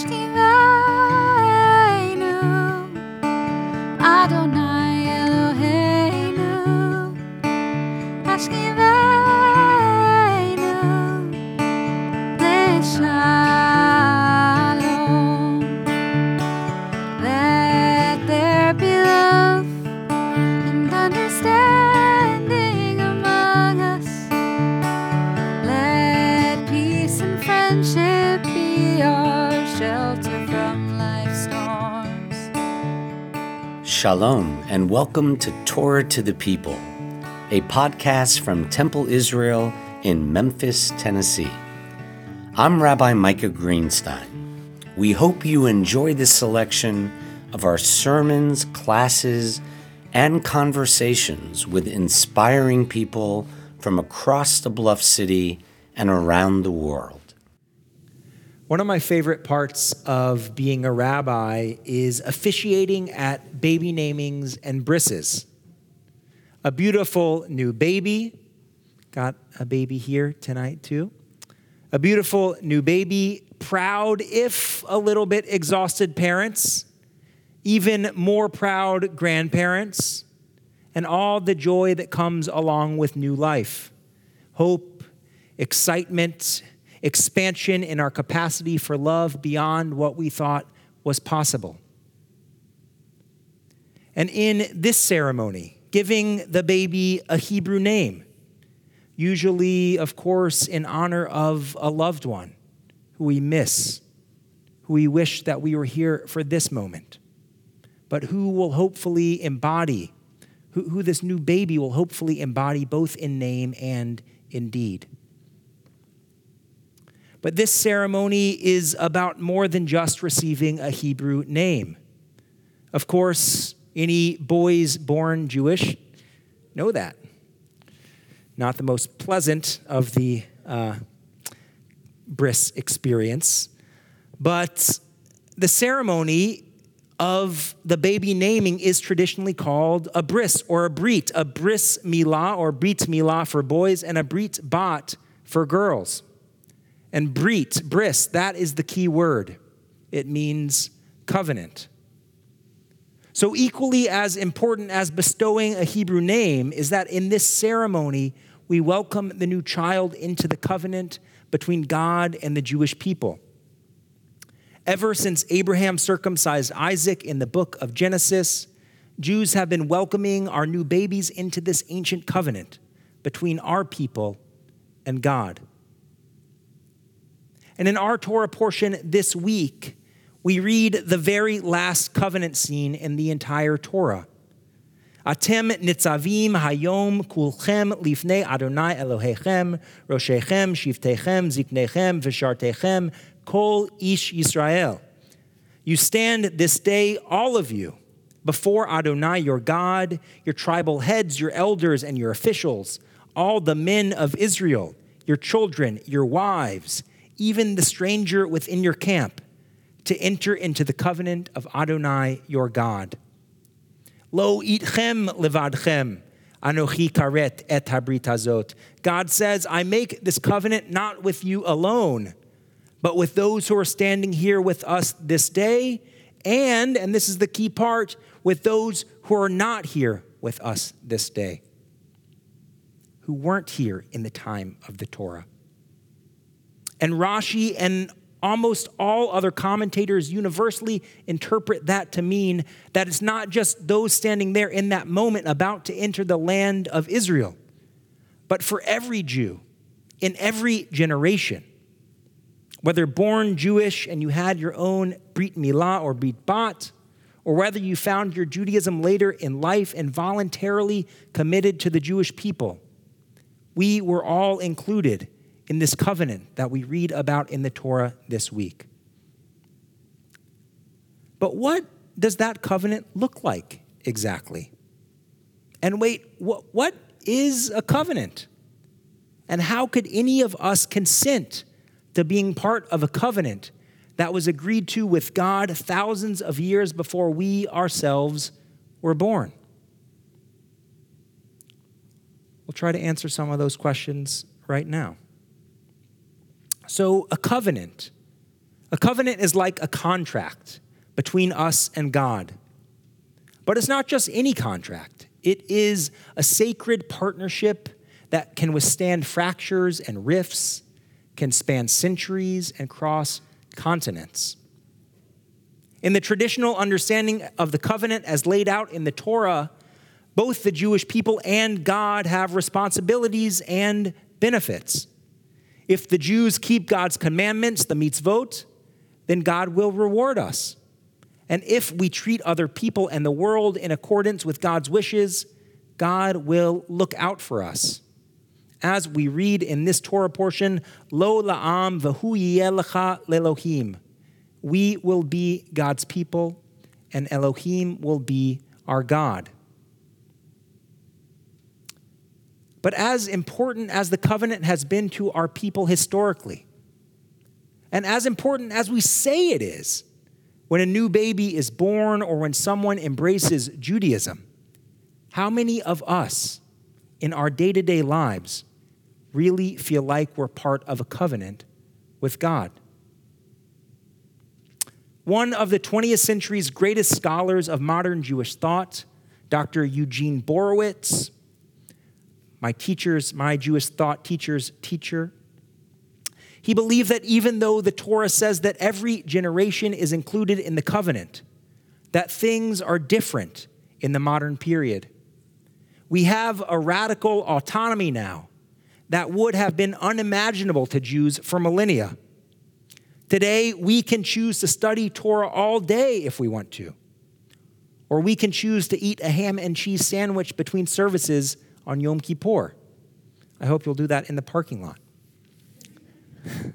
Ashkiveinu, Shalom, and welcome to Torah to the People, a podcast from Temple Israel in Memphis, Tennessee. I'm Rabbi Micah Greenstein. We hope you enjoy this selection of our sermons, classes, and conversations with inspiring people from across the Bluff City and around the world. One of my favorite parts of being a rabbi is officiating at baby namings and brisses. A beautiful new baby, got a baby here tonight too. A beautiful new baby, proud, if a little bit exhausted parents, even more proud grandparents, and all the joy that comes along with new life. Hope, excitement, expansion in our capacity for love beyond what we thought was possible. And in this ceremony, giving the baby a Hebrew name, usually, of course, in honor of a loved one who we miss, who we wish that we were here for this moment, but who will hopefully embody, who, who this new baby will hopefully embody both in name and in deed. But this ceremony is about more than just receiving a Hebrew name. Of course, any boys born Jewish know that. Not the most pleasant of the uh, bris experience, but the ceremony of the baby naming is traditionally called a bris or a brit, a bris milah or brit milah for boys, and a brit bat for girls. And brit, bris, that is the key word. It means covenant. So, equally as important as bestowing a Hebrew name is that in this ceremony, we welcome the new child into the covenant between God and the Jewish people. Ever since Abraham circumcised Isaac in the book of Genesis, Jews have been welcoming our new babies into this ancient covenant between our people and God. And in our Torah portion this week, we read the very last covenant scene in the entire Torah. Atem nitzavim hayom kulchem lifnei Adonai Elohechem, roshechem, shiftechem, ziknechem, vishartechem, kol ish Israel. You stand this day, all of you, before Adonai your God, your tribal heads, your elders, and your officials, all the men of Israel, your children, your wives, even the stranger within your camp, to enter into the covenant of Adonai your God. Lo itchem levadchem, anochi karet et habrit hazot. God says, I make this covenant not with you alone, but with those who are standing here with us this day, and, and this is the key part, with those who are not here with us this day, who weren't here in the time of the Torah. And Rashi and almost all other commentators universally interpret that to mean that it's not just those standing there in that moment about to enter the land of Israel, but for every Jew in every generation. Whether born Jewish and you had your own Brit Milah or Brit Bat, or whether you found your Judaism later in life and voluntarily committed to the Jewish people, we were all included in this covenant that we read about in the Torah this week. But what does that covenant look like exactly? And wait, what, what is a covenant? And how could any of us consent to being part of a covenant that was agreed to with God thousands of years before we ourselves were born? We'll try to answer some of those questions right now. So, a covenant. A covenant is like a contract between us and God. But it's not just any contract, it is a sacred partnership that can withstand fractures and rifts, can span centuries and cross continents. In the traditional understanding of the covenant as laid out in the Torah, both the Jewish people and God have responsibilities and benefits. If the Jews keep God's commandments, the mitzvot, then God will reward us. And if we treat other people and the world in accordance with God's wishes, God will look out for us. As we read in this Torah portion, Lo la'am v'hu lecha lelohim. We will be God's people, and Elohim will be our God. But as important as the covenant has been to our people historically, and as important as we say it is when a new baby is born or when someone embraces Judaism, how many of us in our day to day lives really feel like we're part of a covenant with God? One of the 20th century's greatest scholars of modern Jewish thought, Dr. Eugene Borowitz, my teacher's, my Jewish thought teacher's teacher. He believed that even though the Torah says that every generation is included in the covenant, that things are different in the modern period. We have a radical autonomy now that would have been unimaginable to Jews for millennia. Today, we can choose to study Torah all day if we want to. Or we can choose to eat a ham and cheese sandwich between services on Yom Kippur. I hope you'll do that in the parking lot.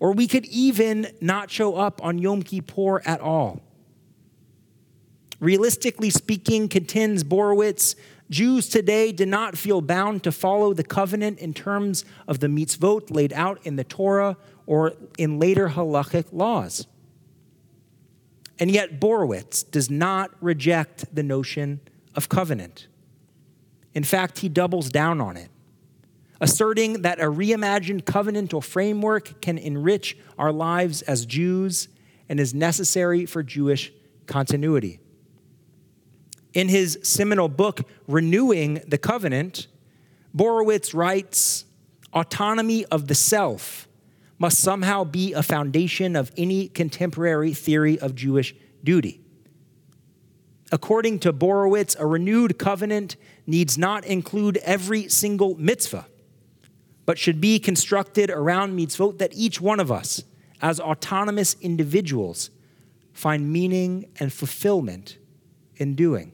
or we could even not show up on Yom Kippur at all. Realistically speaking, contends Borowitz, Jews today do not feel bound to follow the covenant in terms of the mitzvot laid out in the Torah or in later halachic laws. And yet, Borowitz does not reject the notion of covenant. In fact, he doubles down on it, asserting that a reimagined covenantal framework can enrich our lives as Jews and is necessary for Jewish continuity. In his seminal book, Renewing the Covenant, Borowitz writes Autonomy of the self must somehow be a foundation of any contemporary theory of Jewish duty. According to Borowitz, a renewed covenant needs not include every single mitzvah, but should be constructed around mitzvot that each one of us, as autonomous individuals, find meaning and fulfillment in doing.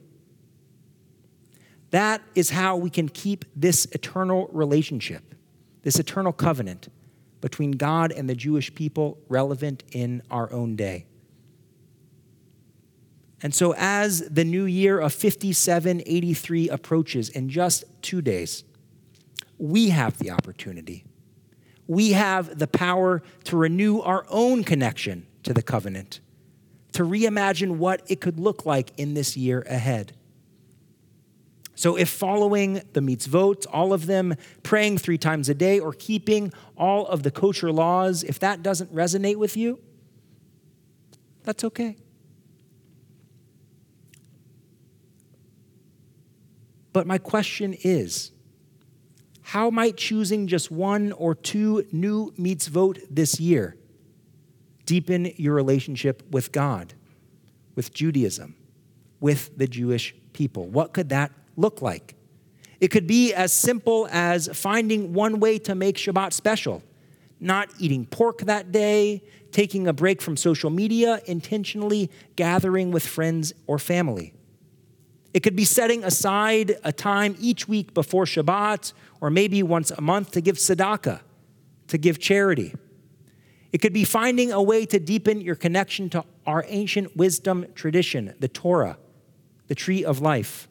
That is how we can keep this eternal relationship, this eternal covenant between God and the Jewish people relevant in our own day. And so, as the new year of 5783 approaches in just two days, we have the opportunity. We have the power to renew our own connection to the covenant, to reimagine what it could look like in this year ahead. So, if following the mitzvot, all of them, praying three times a day, or keeping all of the kosher laws, if that doesn't resonate with you, that's okay. But my question is how might choosing just one or two new mitzvot this year deepen your relationship with God, with Judaism, with the Jewish people? What could that look like? It could be as simple as finding one way to make Shabbat special, not eating pork that day, taking a break from social media, intentionally gathering with friends or family. It could be setting aside a time each week before Shabbat or maybe once a month to give tzedakah, to give charity. It could be finding a way to deepen your connection to our ancient wisdom tradition, the Torah, the tree of life,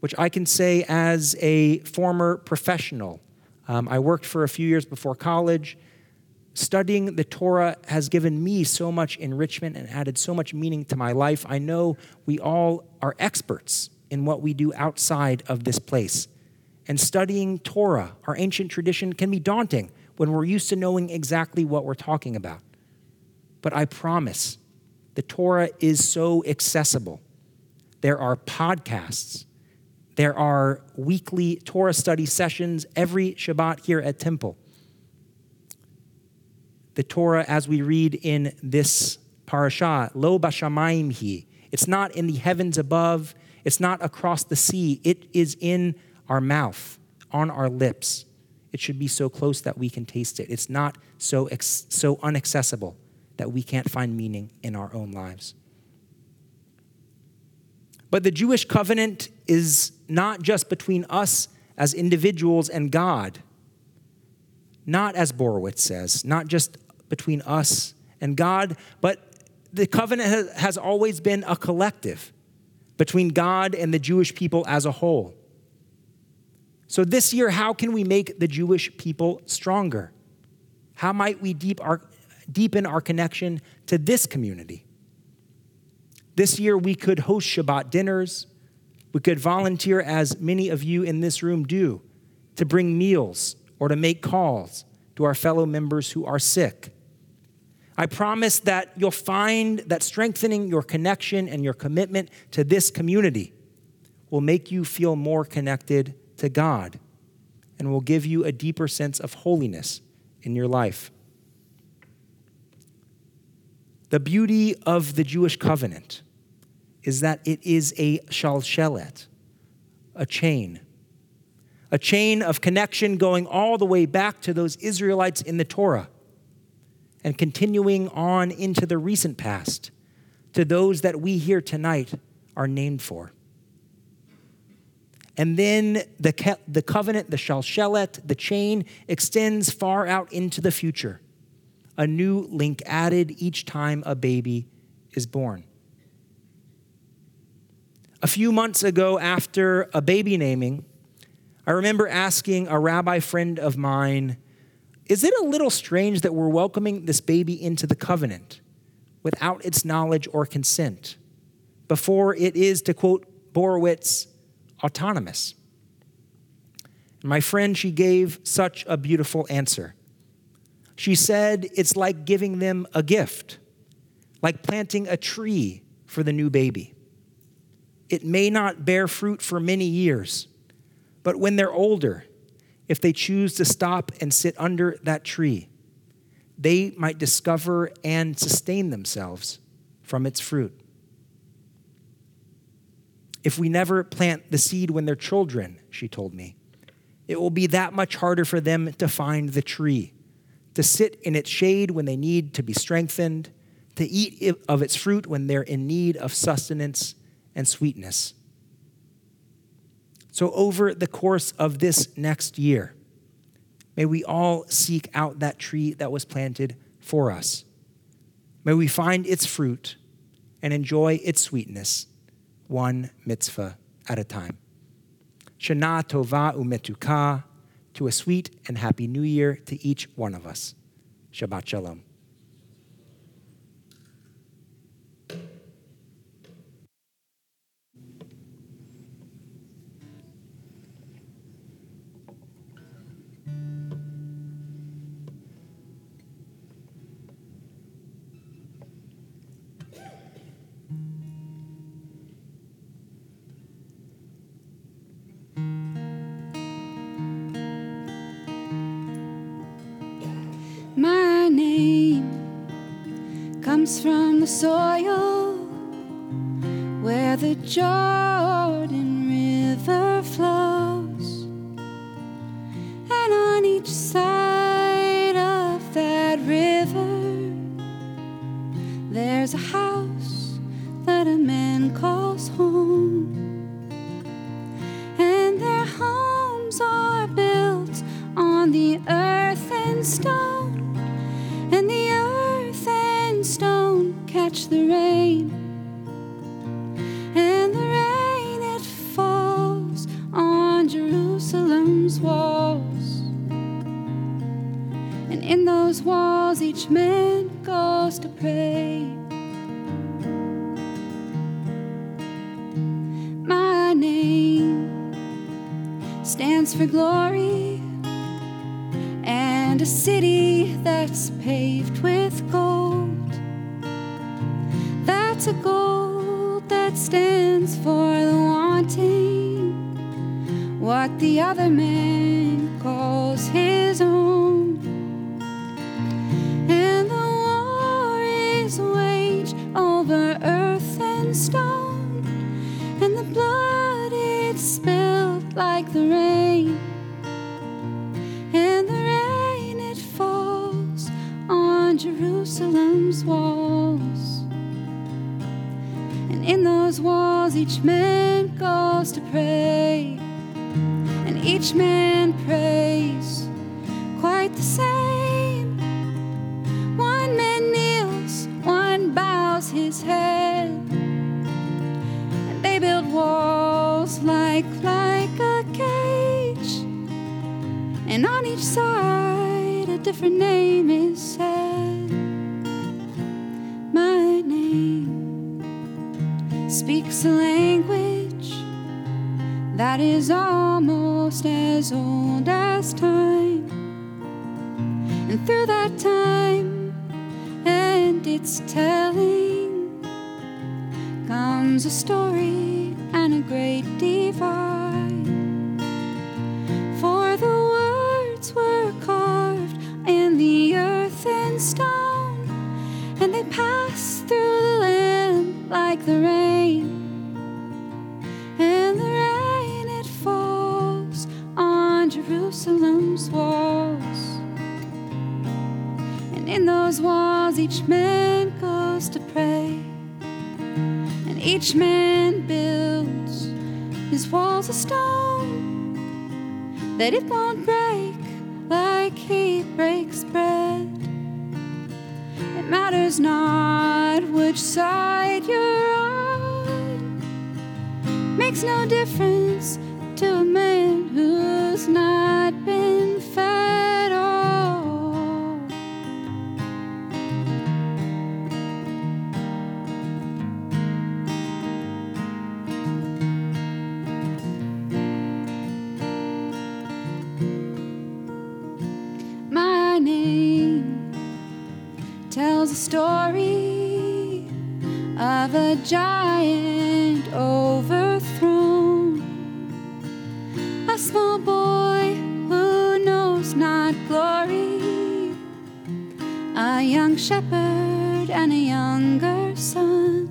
which I can say as a former professional. Um, I worked for a few years before college Studying the Torah has given me so much enrichment and added so much meaning to my life. I know we all are experts in what we do outside of this place. And studying Torah, our ancient tradition, can be daunting when we're used to knowing exactly what we're talking about. But I promise the Torah is so accessible. There are podcasts, there are weekly Torah study sessions every Shabbat here at Temple. The Torah, as we read in this parasha, lo bashamayim hi. It's not in the heavens above. It's not across the sea. It is in our mouth, on our lips. It should be so close that we can taste it. It's not so, ex- so unaccessible that we can't find meaning in our own lives. But the Jewish covenant is not just between us as individuals and God, not as Borowitz says, not just between us and God, but the covenant has always been a collective between God and the Jewish people as a whole. So, this year, how can we make the Jewish people stronger? How might we deep our, deepen our connection to this community? This year, we could host Shabbat dinners. We could volunteer, as many of you in this room do, to bring meals or to make calls to our fellow members who are sick. I promise that you'll find that strengthening your connection and your commitment to this community will make you feel more connected to God and will give you a deeper sense of holiness in your life. The beauty of the Jewish covenant is that it is a shalshelet, a chain, a chain of connection going all the way back to those Israelites in the Torah and continuing on into the recent past to those that we here tonight are named for. And then the, the covenant, the shalshelet, the chain extends far out into the future. A new link added each time a baby is born. A few months ago, after a baby naming, I remember asking a rabbi friend of mine, Is it a little strange that we're welcoming this baby into the covenant without its knowledge or consent before it is, to quote Borowitz, autonomous? And My friend, she gave such a beautiful answer. She said, It's like giving them a gift, like planting a tree for the new baby. It may not bear fruit for many years, but when they're older, if they choose to stop and sit under that tree, they might discover and sustain themselves from its fruit. If we never plant the seed when they're children, she told me, it will be that much harder for them to find the tree, to sit in its shade when they need to be strengthened, to eat of its fruit when they're in need of sustenance and sweetness. So, over the course of this next year, may we all seek out that tree that was planted for us. May we find its fruit and enjoy its sweetness, one mitzvah at a time. Shana tova umetuka, to a sweet and happy new year to each one of us. Shabbat shalom. Comes from the soil where the Jordan River flows. And on each side of that river, there's a house that a man calls home. And their homes are built on the earth and stone. Walls. And in those walls each man goes to pray. My name stands for glory and a city that's paved with gold. That's a gold that stands for the wanting, what the other man calls his own. And the war is waged over earth and stone, and the blood is spilled like the rain. And the rain it falls on Jerusalem's walls. And in those walls each man goes to pray. Each man prays quite the same. One man kneels, one bows his head. And they build walls like like a cage. And on each side a different name is said. My name speaks a language that is almost as old as time. And through that time and its telling comes a story and a great divide. For the words were carved in the earth and stone, and they passed through the land like the rain. Jerusalem's walls. And in those walls each man goes to pray. And each man builds his walls of stone that it won't break like he breaks bread. It matters not which side you're on, makes no difference to a man who's not story of a giant overthrown. A small boy who knows not glory. A young shepherd and a younger son.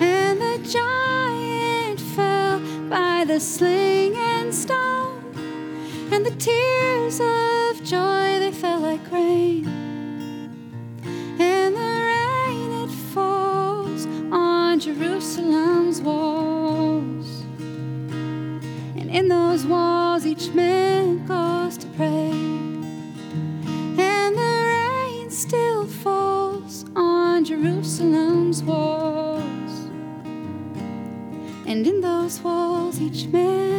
And the giant fell by the sling and stone. And the tears of joy they fell like rain. Each man.